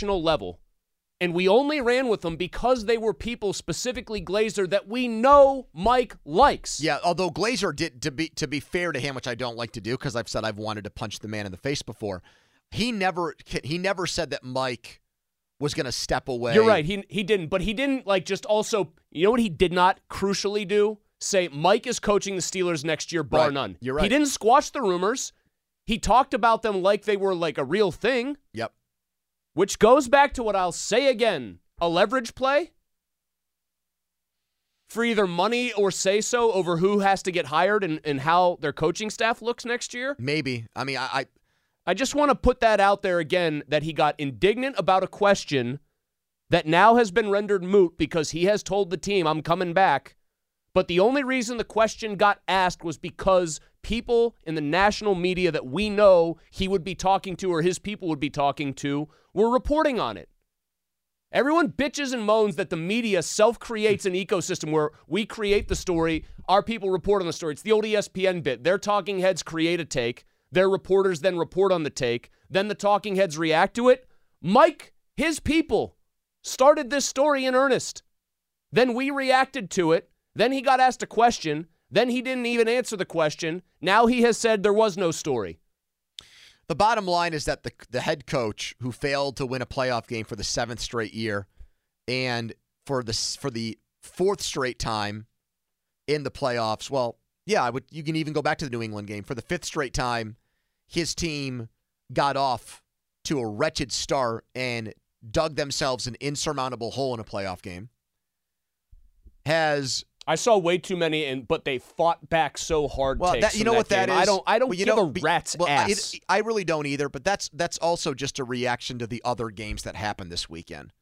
national level. And we only ran with them because they were people, specifically Glazer, that we know Mike likes. Yeah, although Glazer did to be to be fair to him, which I don't like to do because I've said I've wanted to punch the man in the face before. He never he never said that Mike was going to step away. You're right. He he didn't, but he didn't like just also. You know what he did not crucially do? Say Mike is coaching the Steelers next year, bar Right. none. You're right. He didn't squash the rumors. He talked about them like they were like a real thing, Yep. Which goes back to what I'll say again: a leverage play for either money or say so over who has to get hired and, and how their coaching staff looks next year. Maybe. I mean, I, I I just want to put that out there again that he got indignant about a question that now has been rendered moot because he has told the team, I'm coming back. But the only reason the question got asked was because people in the national media that we know he would be talking to or his people would be talking to were reporting on it. Everyone bitches and moans that the media self creates an ecosystem where we create the story, our people report on the story. It's the old ESPN bit. Their talking heads create a take, their reporters then report on the take, then the talking heads react to it. Mike, his people, started this story in earnest. Then we reacted to it. Then he got asked a question. Then he didn't even answer the question. Now he has said there was no story. The bottom line is that the the head coach who failed to win a playoff game for the seventh straight year, and for the for the fourth straight time in the playoffs. Well, yeah, I would. You can even go back to the New England game for the fifth straight time. His team got off to a wretched start and dug themselves an insurmountable hole in a playoff game. Has I saw way too many, and but they fought back so hard. well, takes that, you know what that game. is. I don't. I don't Well, you give know, a rat's well, I- ass. It, I really don't either. But that's that's also just a reaction to the other games that happened this weekend.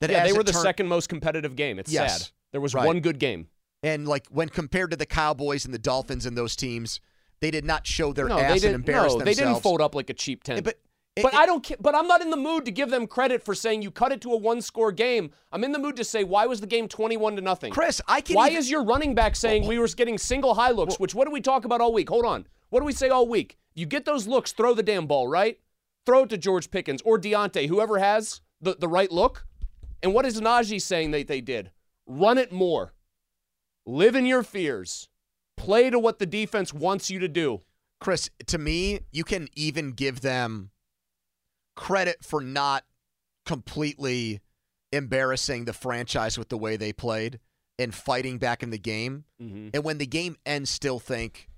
That yeah, they were the turned- second most competitive game. It's Yes. sad. There was Right. one good game. And like when compared to the Cowboys and the Dolphins and those teams, they did not show their no, ass and embarrass No, themselves. they didn't fold up like a cheap tent. But it- But it- I don't. But I'm not in the mood to give them credit for saying you cut it to a one-score game. I'm in the mood to say why was the game 21 to nothing? Chris, I can. Why even- is your running back saying we were getting single high looks? which what do we talk about all week? Hold on. What do we say all week? You get those looks, throw the damn ball, right? Throw it to George Pickens or Diontae, whoever has the, the right look. And what is Najee saying that they did? Run it more. Live in your fears. Play to what the defense wants you to do. Chris? To me, you can even give them credit for not completely embarrassing the franchise with the way they played and fighting back in the game. Mm-hmm. And when the game ends, still think,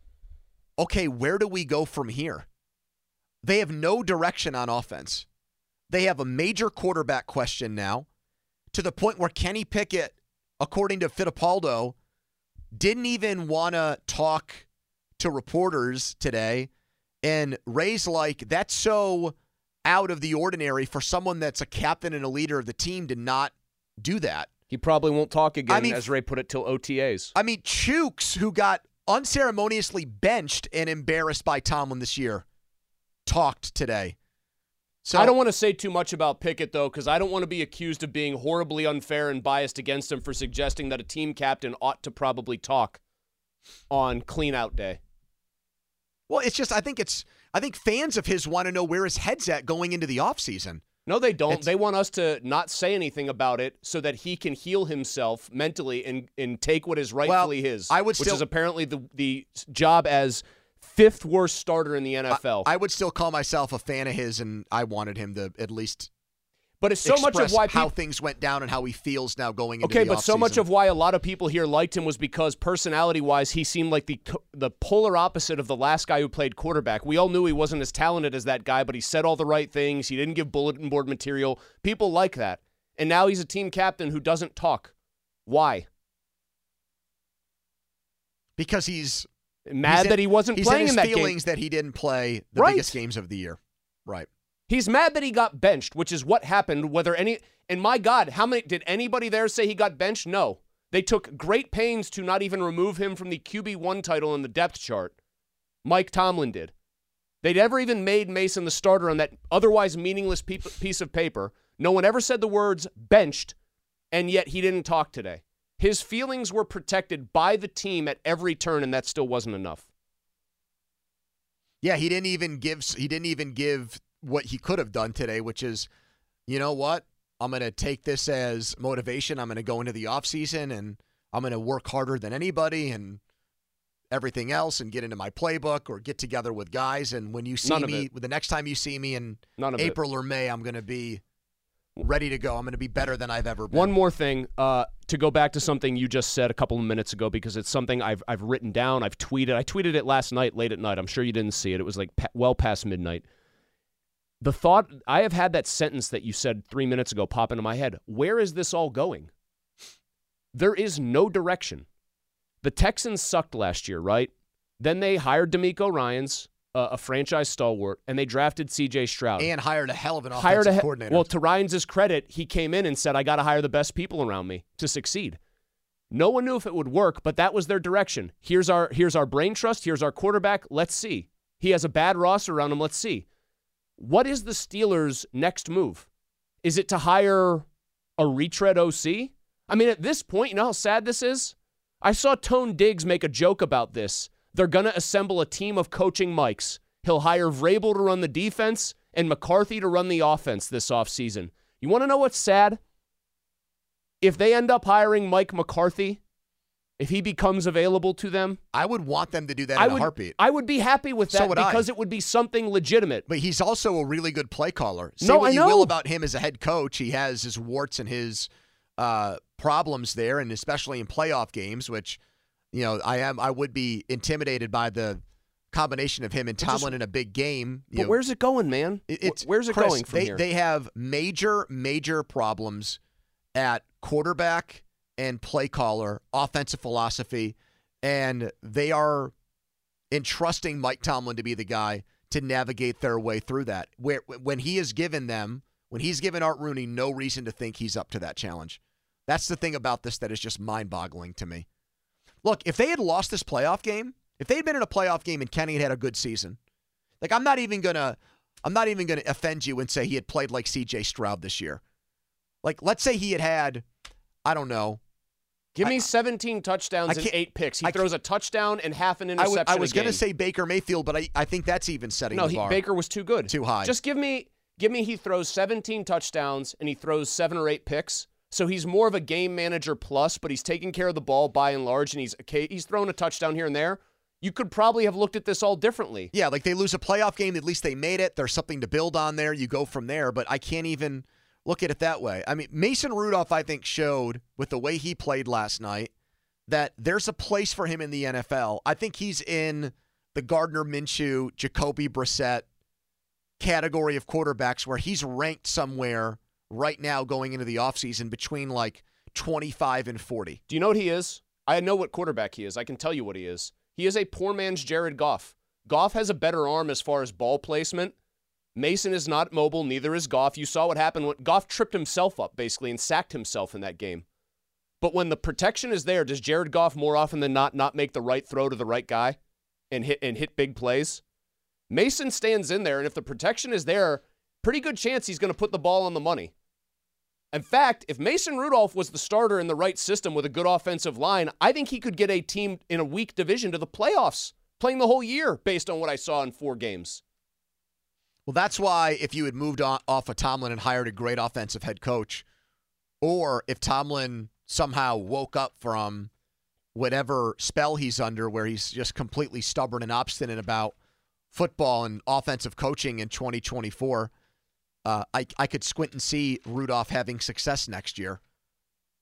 okay, where do we go from here? They have no direction on offense. They have a major quarterback question now to the point where Kenny Pickett, according to Fittipaldo, didn't even want to talk to reporters today. And Ray's like, that's so out of the ordinary for someone that's a captain and a leader of the team to not do that. He probably won't talk again, I mean- as Ray put it, till OTAs. I mean, Chooks, who got unceremoniously benched and embarrassed by Tomlin this year, talked today. So I don't want to say too much about Pickett, though, because I don't want to be accused of being horribly unfair and biased against him for suggesting that a team captain ought to probably talk on clean out day. Well, it's just I think it's I think fans of his want to know where his head's at going into the offseason. No, they don't. It's- they want us to not say anything about it so that he can heal himself mentally and, and take what is rightfully his. I would which still- is apparently the the job as fifth worst starter in the NFL. I would still call myself a fan of his, and I wanted him to at least but it's so much of why how things went down and how he feels now going into Okay, but so much of why a lot of people here liked him was because personality-wise, he seemed like the the polar opposite of the last guy who played quarterback. We all knew he wasn't as talented as that guy, but he said all the right things. He didn't give bulletin board material. People like that, and now he's a team captain who doesn't talk. Why? because he's Mad he's in- that he wasn't playing in his in that feelings game. that he didn't play the Right. biggest games of the year. Right. He's mad that he got benched, which is what happened. Whether any and my God, how many did anybody there say he got benched? No. They took great pains to not even remove him from the QB one title in the depth chart. Mike Tomlin did. They'd never even made Mason the starter on that otherwise meaningless piece of paper. No one ever said the words benched, and yet he didn't talk today. His feelings were protected by the team at every turn, and that still wasn't enough. Yeah, he didn't even give he didn't even give what he could have done today, which is you know what? I'm going to take this as motivation. I'm going to go into the offseason and I'm going to work harder than anybody and everything else and get into my playbook or get together with guys. And when you see None me, the next time you see me in of it. April or May, I'm going to be ready to go. I'm going to be better than I've ever been. One more thing uh, to go back to something you just said a couple of minutes ago because it's something I've I've written down. I've tweeted. I tweeted it last night, late at night. I'm sure you didn't see it. It was like well past midnight. The thought I have had that sentence that you said three minutes ago pop into my head. Where is this all going? There is no direction. The Texans sucked last year, right? Then they hired DeMeco Ryans uh, a franchise stalwart, and they drafted C.J. Stroud and hired a hell of an hired offensive a he- coordinator. Well, to Ryan's credit, he came in and said, "I got to hire the best people around me to succeed." No one knew if it would work, but that was their direction. Here's our here's our brain trust. Here's our quarterback. Let's see. He has a bad roster around him. Let's see. What is the Steelers' next move? Is it to hire a retread OC? I mean, at this point, you know how sad this is. I saw Tone Diggs make a joke about this. They're going to assemble a team of coaching Mikes. He'll hire Vrabel to run the defense and McCarthy to run the offense this offseason. You want to know what's sad? If they end up hiring Mike McCarthy, if he becomes available to them, I would want them to do that I in would a heartbeat. I would be happy with So that I. because it would be something legitimate. But he's also a really good play caller. Say No, what I you know. will about him as a head coach. He has his warts and his uh, problems there, and especially in playoff games, which you know I am. I would be intimidated by the combination of him and just- Tomlin in a big game. But know, where's it going, man? it's Where's it Chris, going from they, here? They have major, major problems at quarterback and play caller, offensive philosophy, and they are entrusting Mike Tomlin to be the guy to navigate their way through that. Where when he has given them, when he's given Art Rooney no reason to think he's up to that challenge. That's the thing about this that is just mind-boggling to me. Look, if they had lost this playoff game, if they had been in a playoff game and Kenny had had a good season, like I'm not even gonna, I'm not even gonna offend you and say he had played like C.J. Stroud this year. Like, let's say he had had, I don't know, Give I- me 17 touchdowns and eight picks. He I throws a touchdown and half an interception. was, I was gonna say Baker Mayfield, but I, I think that's even setting no. the He, bar Baker was too good, too high. Just give me, give me. He throws 17 touchdowns and he throws seven or eight picks. So he's more of a game manager plus, but he's taking care of the ball by and large, and he's okay, he's throwing a touchdown here and there. You could probably have looked at this all differently. Yeah, like they lose a playoff game, at least they made it. There's something to build on there. You go from there, but I can't even look at it that way. I mean, Mason Rudolph, I think, showed with the way he played last night that there's a place for him in the NFL. I think he's in the Gardner Minshew, Jacoby Brissett category of quarterbacks where he's ranked somewhere right now going into the offseason between like 25 and 40. Do you know what he is? I know what quarterback he is. I can tell you what he is. He is a poor man's Jared Goff. Goff has a better arm as far as ball placement. Mason is not mobile, neither is Goff. You saw what happened when Goff tripped himself up basically and sacked himself in that game. But when the protection is there, does Jared Goff more often than not not make the right throw to the right guy and hit and hit big plays? Mason stands in there, and if the protection is there, pretty good chance he's going to put the ball on the money. In fact, if Mason Rudolph was the starter in the right system with a good offensive line, I think he could get a team in a weak division to the playoffs, playing the whole year based on what I saw in four games. Well, that's why if you had moved on, off of Tomlin and hired a great offensive head coach, or if Tomlin somehow woke up from whatever spell he's under where he's just completely stubborn and obstinate about football and offensive coaching in 2024, uh, I, I could squint and see Rudolph having success next year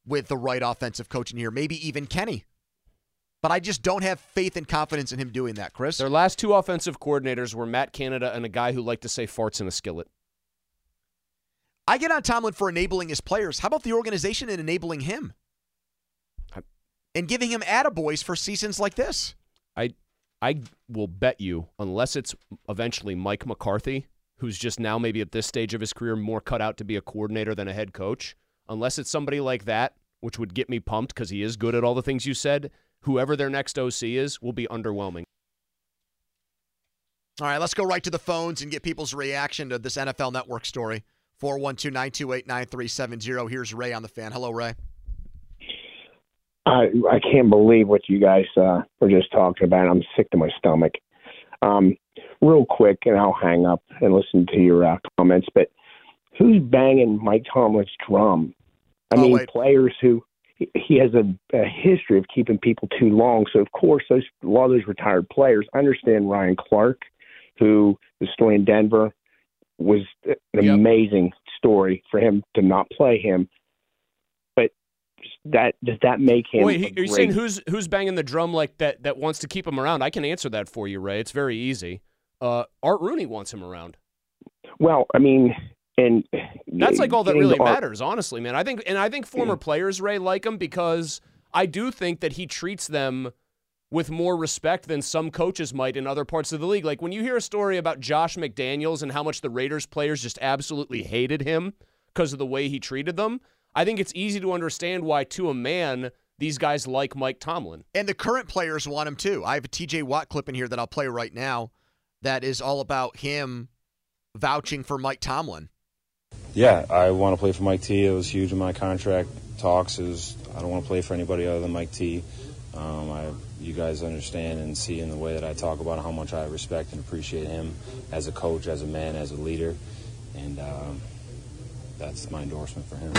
with the right offensive coaching here, maybe even Kenny. But I just don't have faith and confidence in him doing that, Chris. Their last two offensive coordinators were Matt Canada and a guy who liked to say farts in a skillet. I get on Tomlin for enabling his players. How about the organization in enabling him? I- And giving him attaboys for seasons like this. I I will bet you, unless it's eventually Mike McCarthy, who's just now maybe at this stage of his career more cut out to be a coordinator than a head coach, unless it's somebody like that, which would get me pumped because he is good at all the things you said, whoever their next OC is will be underwhelming. All right, let's go right to the phones and get people's reaction to this NFL Network story. 412 928 9370. Here's Ray on the fan. Hello, Ray. I I can't believe what you guys uh, were just talking about. I'm sick to my stomach. Um, real quick, and I'll hang up and listen to your uh, comments. But who's banging Mike Tomlin's drum? I Oh, mean, wait. players who he has a, a history of keeping people too long. So of course, those a lot of those retired players. I understand Ryan Clark, who is still in Denver, was an Yep. amazing story for him to not play him. But that does that make him? Wait, he- are you saying who's who's banging the drum like that that wants to keep him around? I can answer that for you, Ray. It's very easy. Uh, Art Rooney wants him around. Well, I mean, and That's like all that really to Art- matters, honestly, man. I think, and I think former players, Ray, like him because I do think that he treats them with more respect than some coaches might in other parts of the league. Like when you hear a story about Josh McDaniels and how much the Raiders players just absolutely hated him because of the way he treated them, I think it's easy to understand why, to a man, these guys like Mike Tomlin. And the current players want him too. I have a TJ Watt clip in here that I'll play right now that is all about him vouching for Mike Tomlin. Yeah, I want to play for Mike T. It was huge in my contract talks. Is I don't want to play for anybody other than Mike T. Um, I, you guys understand and see in the way that I talk about how much I respect and appreciate him as a coach, as a man, as a leader, and um, that's my endorsement for him.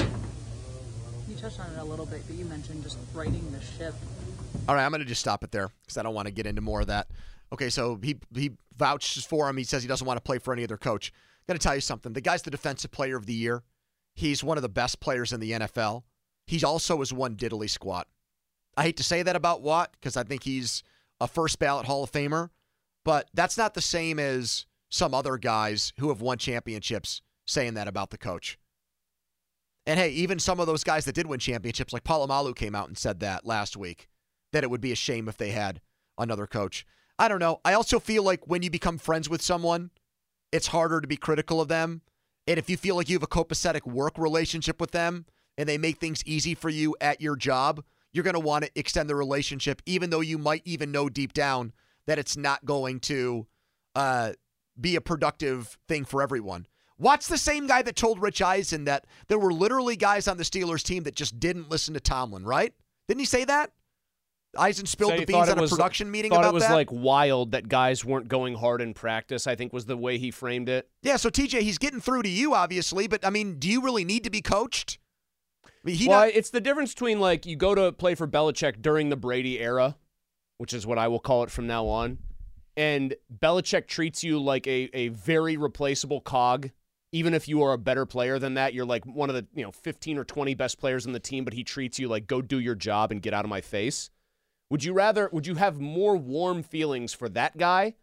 You touched on it a little bit, but you mentioned just righting the ship. All right, I'm going to just stop it there because I don't want to get into more of that. Okay, so he he vouches for him. He says he doesn't want to play for any other coach. Going to tell you something. The guy's the defensive player of the year. He's one of the best players in the NFL. He also is one diddly squat. I hate to say that about Watt because I think he's a first ballot Hall of Famer, but that's not the same as some other guys who have won championships saying that about the coach. And hey, even some of those guys that did win championships, like Polamalu came out and said that last week, that it would be a shame if they had another coach. I don't know. I also feel like when you become friends with someone, it's harder to be critical of them. And if you feel like you have a copacetic work relationship with them and they make things easy for you at your job, you're going to want to extend the relationship, even though you might even know deep down that it's not going to uh, be a productive thing for everyone. Watch the same guy that told Rich Eisen that there were literally guys on the Steelers team that just didn't listen to Tomlin, right? Didn't he say that? Eisen spilled Said the beans at a was- production meeting Thought about it was that. like wild that guys weren't going hard in practice. I think was the way he framed it. yeah, so TJ, he's getting through to you, obviously, but I mean, do you really need to be coached? I mean, well, not- it's the difference between like you go to play for Belichick during the Brady era, which is what I will call it from now on, and Belichick treats you like a, a very replaceable cog. Even if you are a better player than that, you're like one of the you know 15 or 20 best players on the team, but he treats you like go do your job and get out of my face. Would you rather? Would you have more warm feelings for that guy,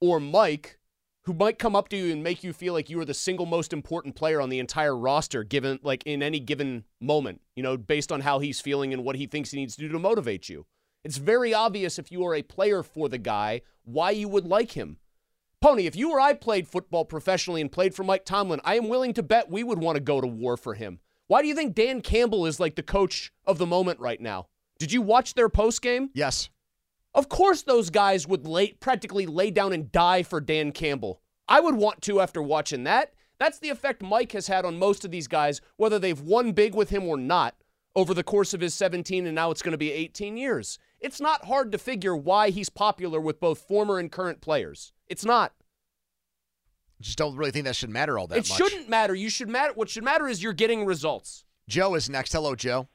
or Mike, who might come up to you and make you feel like you are the single most important player on the entire roster, given like in any given moment, you know, based on how he's feeling and what he thinks he needs to do to motivate you. It's very obvious if you are a player for the guy why you would like him. Pony, if you or I played football professionally and played for Mike Tomlin, I am willing to bet we would want to go to war for him. Why do you think Dan Campbell is like the coach of the moment right now? Did you watch their post game? yes. Of course, those guys would lay, practically lay down and die for Dan Campbell. I would want to after watching that. That's the effect Mike has had on most of these guys, whether they've won big with him or not, over the course of his 17 and now it's going to be 18 years. It's not hard to figure why he's popular with both former and current players. It's not. Just don't really think that should matter all that it much. shouldn't matter. You should matter. What should matter is you're getting results. Joe is next. Hello, Joe.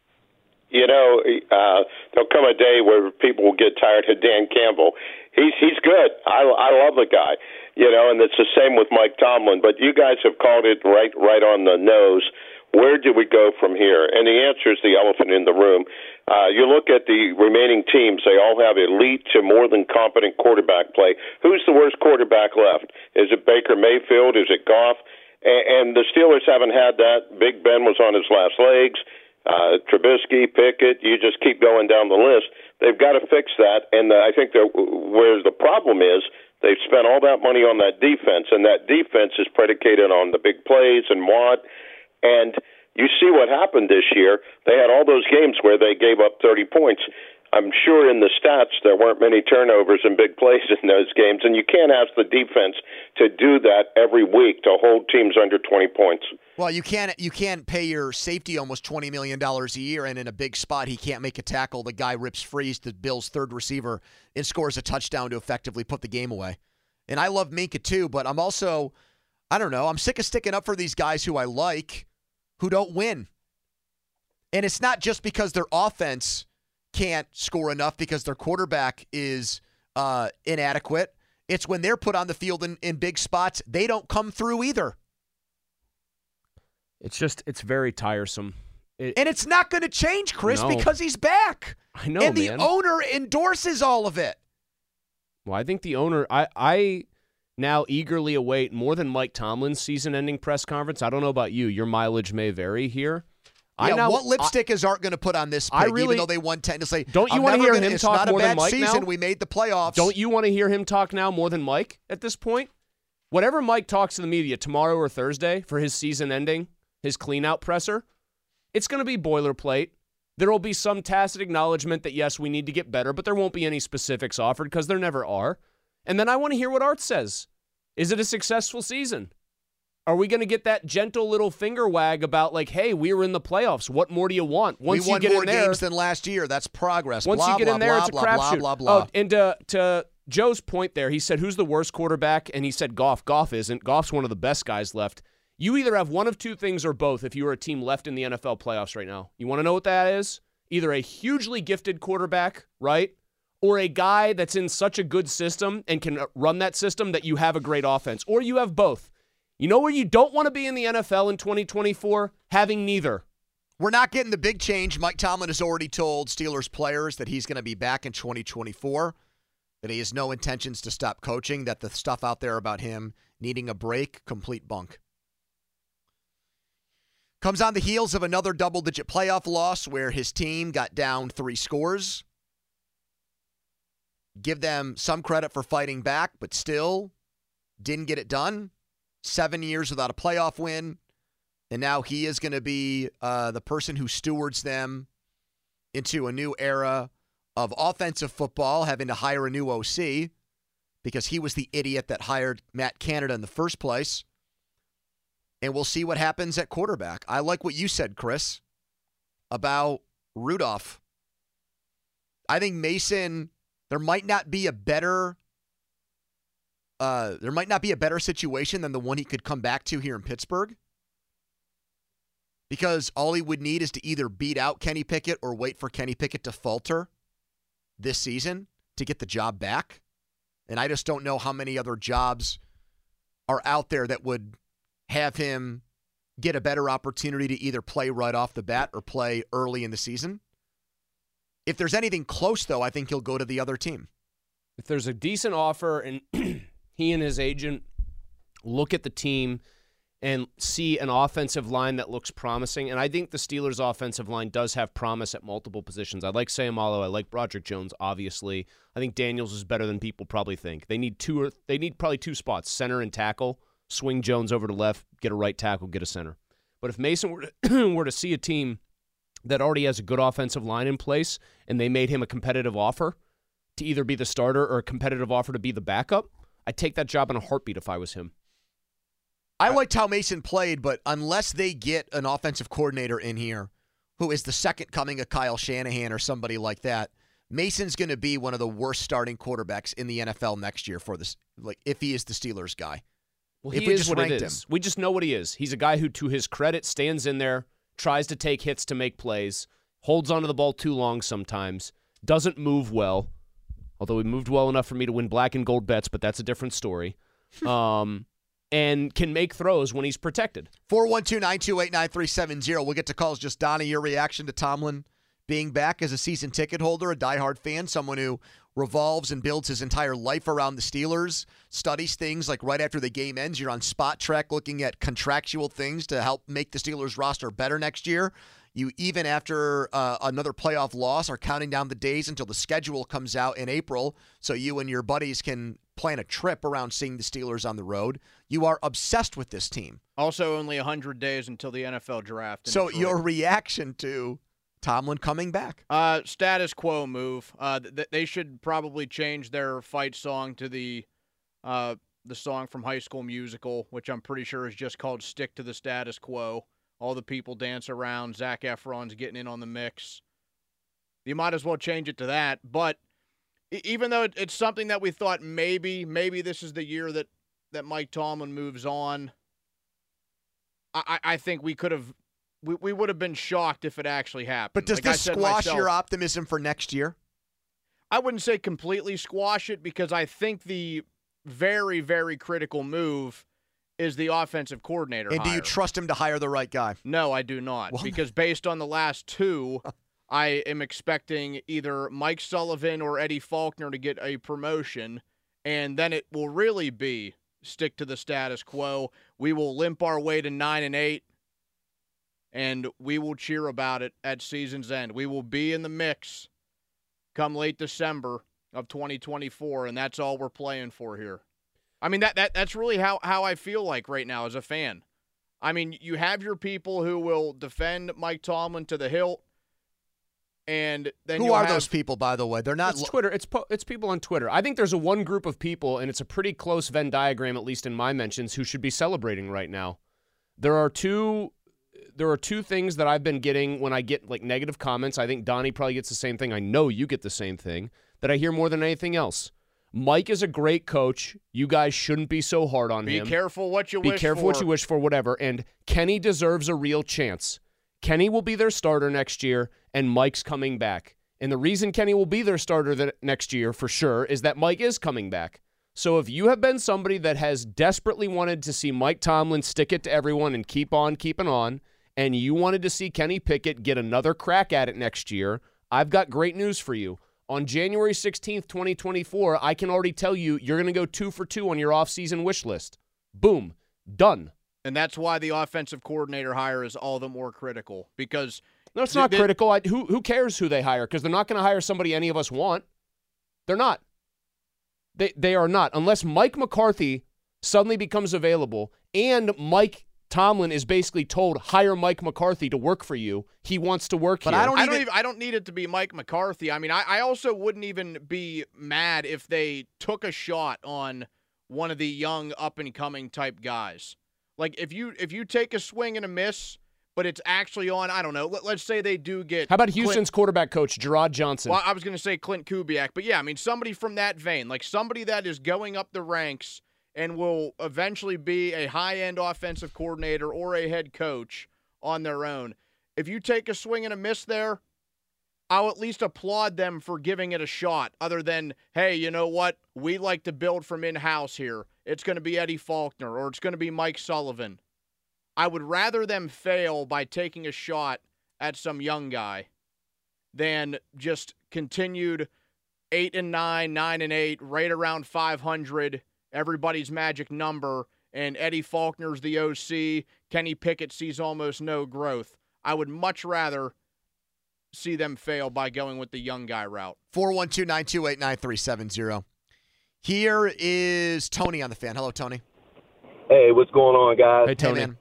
You know, uh, there'll come a day where people will get tired of Dan Campbell. He's he's good. I I love the guy. You know, and it's the same with Mike Tomlin. But you guys have called it right right on the nose. Where do we go from here? And the answer is the elephant in the room. Uh, you look at the remaining teams; they all have elite to more than competent quarterback play. Who's the worst quarterback left? Is it Baker Mayfield? Is it Goff? And, and the Steelers haven't had that. Big Ben was on his last legs uh, Trubisky, Pickett, you just keep going down the list. They've got to fix that, and uh, I think that where the problem is, they've spent all that money on that defense, and that defense is predicated on the big plays and Watt. And you see what happened this year. They had all those games where they gave up 30 points. I'm sure in the stats there weren't many turnovers and big plays in those games, and you can't ask the defense to do that every week to hold teams under 20 points. Well, you can't you can't pay your safety almost twenty million dollars a year, and in a big spot he can't make a tackle. The guy rips freeze to Bill's third receiver and scores a touchdown to effectively put the game away. And I love Minkah too, but I'm also I don't know. I'm sick of sticking up for these guys who I like who don't win. And it's not just because their offense can't score enough because their quarterback is uh, inadequate. It's when they're put on the field in, in big spots, they don't come through either. It's just it's very tiresome. It, And it's not going to change, Chris, No. because he's back. I know, and the man. owner endorses all of it. Well, I think the owner, I, I now eagerly await more than Mike Tomlin's season-ending press conference. I don't know about you. Your mileage may vary here. I yeah, now, what lipstick is Art going to put on this I really- even though they won 10 to say, Don't you wanna hear gonna- him it's talk not a more than bad Mike season. now? We made the playoffs. Don't you want to hear him talk now more than Mike at this point? Whatever Mike talks to the media tomorrow or Thursday for his season ending, his clean out presser, it's going to be boilerplate. There will be some tacit acknowledgement that, yes, we need to get better, but there won't be any specifics offered because there never are. And then I want to hear what Art says. Is it a successful season? Are we going to get that gentle little finger wag about, like, hey, we were in the playoffs. What more do you want? Once we you won get more in there, games than last year. That's progress. once blah, you get blah, in there, blah, it's a blah, crapshoot. blah, oh, blah, blah. Oh, and to, to Joe's point there, he said, "Who's the worst quarterback?" And he said, "Goff." Goff isn't. Goff's one of the best guys left. You either have one of two things or both. If you are a team left in the NFL playoffs right now, you want to know what that is? Either a hugely gifted quarterback, right, or a guy that's in such a good system and can run that system that you have a great offense, or you have both. You know where you don't want to be in the NFL in 2024? Having neither. We're not getting the big change. Mike Tomlin has already told Steelers players that he's going to be back in 2024, that he has no intentions to stop coaching, that the stuff out there about him needing a break, complete bunk. Comes on the heels of another double digit playoff loss where his team got down three scores. Give them some credit for fighting back, but still didn't get it done. Seven years without a playoff win. And now he is going to be uh, the person who stewards them into a new era of offensive football, having to hire a new OC because he was the idiot that hired Matt Canada in the first place. And we'll see what happens at quarterback. I like what you said, Chris, about Rudolph. I think Mason, there might not be a better uh, there might not be a better situation than the one he could come back to here in Pittsburgh. Because all he would need is to either beat out Kenny Pickett or wait for Kenny Pickett to falter this season to get the job back. And I just don't know how many other jobs are out there that would have him get a better opportunity to either play right off the bat or play early in the season. If there's anything close, though, I think he'll go to the other team. if there's a decent offer and he and his agent look at the team and see an offensive line that looks promising, and I think the Steelers' offensive line does have promise at multiple positions. I like Seumalo. I like Broderick Jones. Obviously, I think Daniels is better than people probably think. They need two or they need probably two spots: center and tackle. Swing Jones over to left, get a right tackle, get a center. But if Mason were to, were to see a team that already has a good offensive line in place and they made him a competitive offer to either be the starter or a competitive offer to be the backup, I'd take that job in a heartbeat if I was him. I liked how Mason played, but unless they get an offensive coordinator in here who is the second coming of Kyle Shanahan or somebody like that, Mason's going to be one of the worst starting quarterbacks in the NFL next year for this. Like if he is the Steelers guy. Well, If he we is just what it is. We just know what he is. He's a guy who, to his credit, stands in there, tries to take hits to make plays, holds onto the ball too long sometimes, doesn't move well. Although he moved well enough for me to win black and gold bets, but that's a different story. um, and can make throws when he's protected. 412 928 9370. We'll get to calls. Just Donnie, your reaction to Tomlin being back as a season ticket holder, a diehard fan, someone who revolves and builds his entire life around the Steelers, studies things like right after the game ends, you're on Spotrac looking at contractual things to help make the Steelers roster better next year. You, even after uh, another playoff loss, are counting down the days until the schedule comes out in April so you and your buddies can plan a trip around seeing the Steelers on the road. You are obsessed with this team. Also, only 100 days until the NFL draft. So Detroit. your reaction to Tomlin coming back? Uh, status quo move. Uh, th- they should probably change their fight song to the, uh, the song from High School Musical, which I'm pretty sure is just called "Stick to the Status Quo." All the people dance around. Zac Efron's getting in on the mix. You might as well change it to that. But even though it's something that we thought maybe, maybe this is the year that that Mike Tomlin moves on. I, I think we could have we, we would have been shocked if it actually happened. But does Like this squash myself, your optimism for next year? I wouldn't say completely squash it because I think the very, very critical move is the offensive coordinator. And do you trust him to hire the right guy? No, I do not. Well- because based on the last two, I am expecting either Mike Sullivan or Eddie Faulkner to get a promotion, and then it will really be stick to the status quo. We will limp our way to nine and eight, and we will cheer about it at season's end. We will be in the mix come late December of 2024, and that's all we're playing for here. I mean that that that's really how how I feel like right now as a fan. I mean, you have your people who will defend Mike Tomlin to the hilt, and then Who are have- those people, by the way? They're not. It's Twitter. It's po- it's people on Twitter. I think there's a one group of people, and it's a pretty close Venn diagram, at least in my mentions, who should be celebrating right now. There are two. There are two things that I've been getting when I get like negative comments. I think Donnie probably gets the same thing. I know you get the same thing that I hear more than anything else. Mike is a great coach. You guys shouldn't be so hard on Be him. Be careful what you Be wish careful for. what you wish for, whatever. And Kenny deserves a real chance. Kenny will be their starter next year, and Mike's coming back. And the reason Kenny will be their starter the next year for sure is that Mike is coming back. So if you have been somebody that has desperately wanted to see Mike Tomlin stick it to everyone and keep on keeping on, and you wanted to see Kenny Pickett get another crack at it next year, I've got great news for you. On January 16th, 2024, I can already tell you you're going to go two for two on your offseason wish list. Boom. Done. And that's why the offensive coordinator hire is all the more critical because No, it's not critical. I, who who cares who they hire? Because they're not going to hire somebody any of us want. They're not. They they are not unless Mike McCarthy suddenly becomes available and Mike Tomlin is basically told hire Mike McCarthy to work for you. He wants to work But here. I don't I don't even- even I don't need it to be Mike McCarthy. I mean, I, I also wouldn't even be mad if they took a shot on one of the young up and coming type guys. Like if you if you take a swing and a miss, but it's actually on, I don't know. Let, let's say they do get How about Klint- Houston's quarterback coach Jerrod Johnson? Well, I was going to say Klint Kubiak, but yeah, I mean somebody from that vein, like somebody that is going up the ranks and will eventually be a high-end offensive coordinator or a head coach on their own. If you take a swing and a miss there, I'll at least applaud them for giving it a shot. Other than, hey, you know what? We like to build from in-house here. It's going to be Eddie Faulkner or it's going to be Mike Sullivan. I would rather them fail by taking a shot at some young guy than just continued eight and nine, nine and eight, right around 500, everybody's magic number, and Eddie Faulkner's the OC. Kenny Pickett sees almost no growth. I would much rather see them fail by going with the young guy route. 412 928 9370. Here is Tony on the fan. Hello, Tony. Hey, what's going on, guys? hey Tony. Hey, man.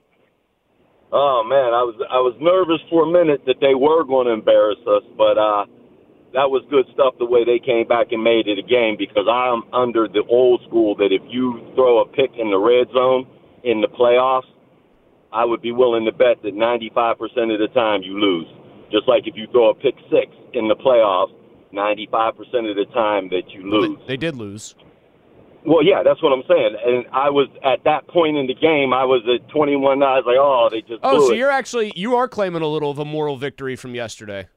Oh man, I was I was nervous for a minute that they were going to embarrass us, but uh, that was good stuff the way they came back and made it a game because I'm under the old school that if you throw a pick in the red zone in the playoffs, I would be willing to bet that 95% of the time you lose. Just like if you throw a pick six in the playoffs, 95% of the time that you Well, lose. They, they did lose. Well, yeah, that's what I'm saying. And I was at that point in the game. I was at 21. I was like, oh, they just Oh, so it. you're actually you are claiming a little of a moral victory from yesterday.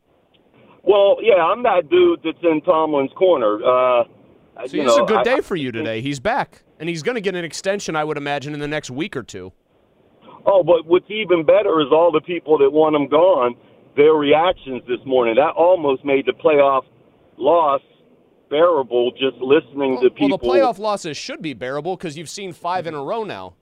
Well, yeah, I'm that dude that's in Tomlin's corner. Uh, So it's a good I- day for you today. He's back, and he's going to get an extension, I would imagine, in the next week or two. Oh, but what's even better is all the people that want him gone. Their reactions this morning that almost made the playoff loss bearable. Just listening to people. Well, the playoff losses should be bearable because you've seen five in a row now.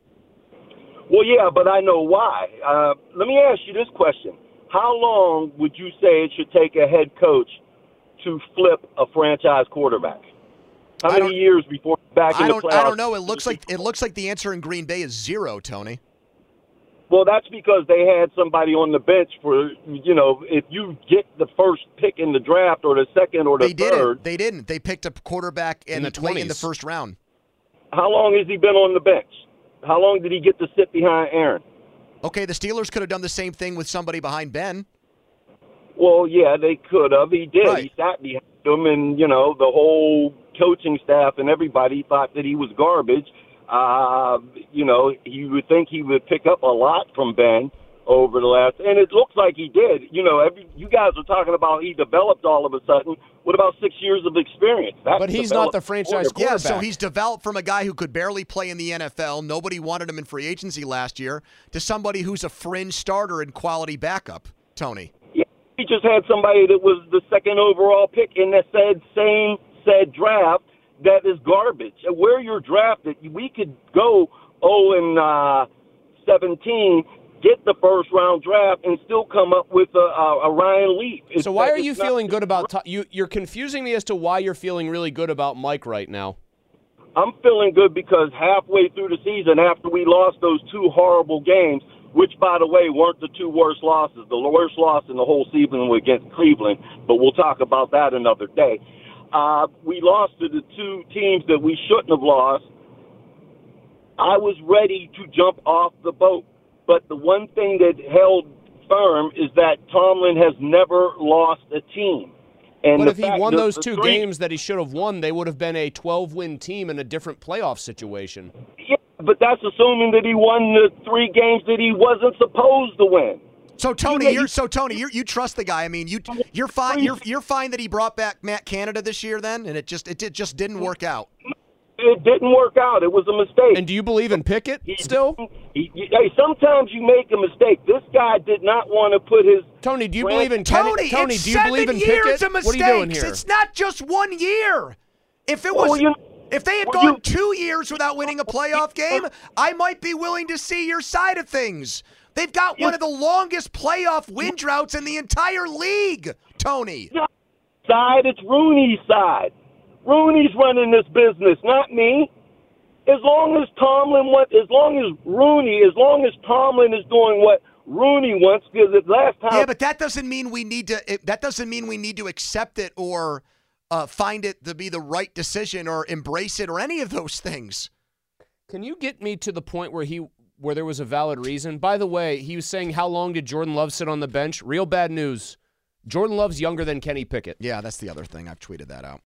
Well, yeah, but I know why. Uh, let me ask you this question: How long would you say it should take a head coach to flip a franchise quarterback? How many years before back in I the don't. playoffs? I don't know. It looks like it looks like the answer in Green Bay is zero, Tony. Well, that's because they had somebody on the bench for you know if you get the first pick in the draft or the second or the They didn't. third. They didn't. They picked a quarterback in, In the late in the first round. How long has he been on the bench? How long did he get to sit behind Aaron? Okay, the Steelers could have done the same thing with somebody behind Ben. Well, yeah, they could have. He did. Right. He sat behind him, and you know the whole coaching staff and everybody thought that he was garbage. Uh, you know, you would think he would pick up a lot from Ben over the last, and it looks like he did. You know, every, you guys are talking about he developed all of a sudden. What about six years of experience? That's But he's not the franchise quarterback. Yeah, so he's developed from a guy who could barely play in the NFL. Nobody wanted him in free agency last year to somebody who's a fringe starter and quality backup. Tony. Yeah, he just had somebody that was the second overall pick in that said same said draft that is garbage. Where you're drafted, we could go 0 and uh, 17, get the first round draft, and still come up with a, a, Ryan Leaf. It's So why are you feeling good about you? You're confusing me as to why you're feeling really good about Mike right now. I'm feeling good because halfway through the season, after we lost those two horrible games, which, by the way, weren't the two worst losses. The worst loss in the whole season was against Cleveland, but we'll talk about that another day. Uh, we lost to the two teams that we shouldn't have lost. I was ready to jump off the boat, but the one thing that held firm is that Tomlin has never lost a team. And But the if he fact won that those the two three- games that he should have won, they would have been a 12 win team in a different playoff situation. Yeah, but that's assuming that he won the three games that he wasn't supposed to win. So Tony, you're so Tony, you you trust the guy. I mean, you you're fine. You're you're fine that he brought back Matt Canada this year, then, and it just it did, just didn't work out. It didn't work out. It was a mistake. And do you believe in Pickett He- still? he- he- hey, sometimes you make a mistake. This guy did not want to put his. Tony, do you Brand- believe in Kenny? Tony, Tony, it's do you believe in years Pickett? of mistakes. What are you doing here? It's not just one year. If it Well, was, you- if they had well, gone you- two years without winning a playoff game, I might be willing to see your side of things. They've got one of the longest playoff win droughts in the entire league, Tony. side, it's Rooney's side. Rooney's running this business, not me. As long as Tomlin what as long as Rooney, as long as Tomlin is doing what Rooney wants, because the last time Yeah, but that doesn't mean we need to. It, that doesn't mean we need to accept it or uh, find it to be the right decision or embrace it or any of those things. Can you get me to the point where he where there was a valid reason? By the way, he was saying how long did Jordan Love sit on the bench? Real bad news. Jordan Love's younger than Kenny Pickett. Yeah, that's the other thing. I've tweeted that out.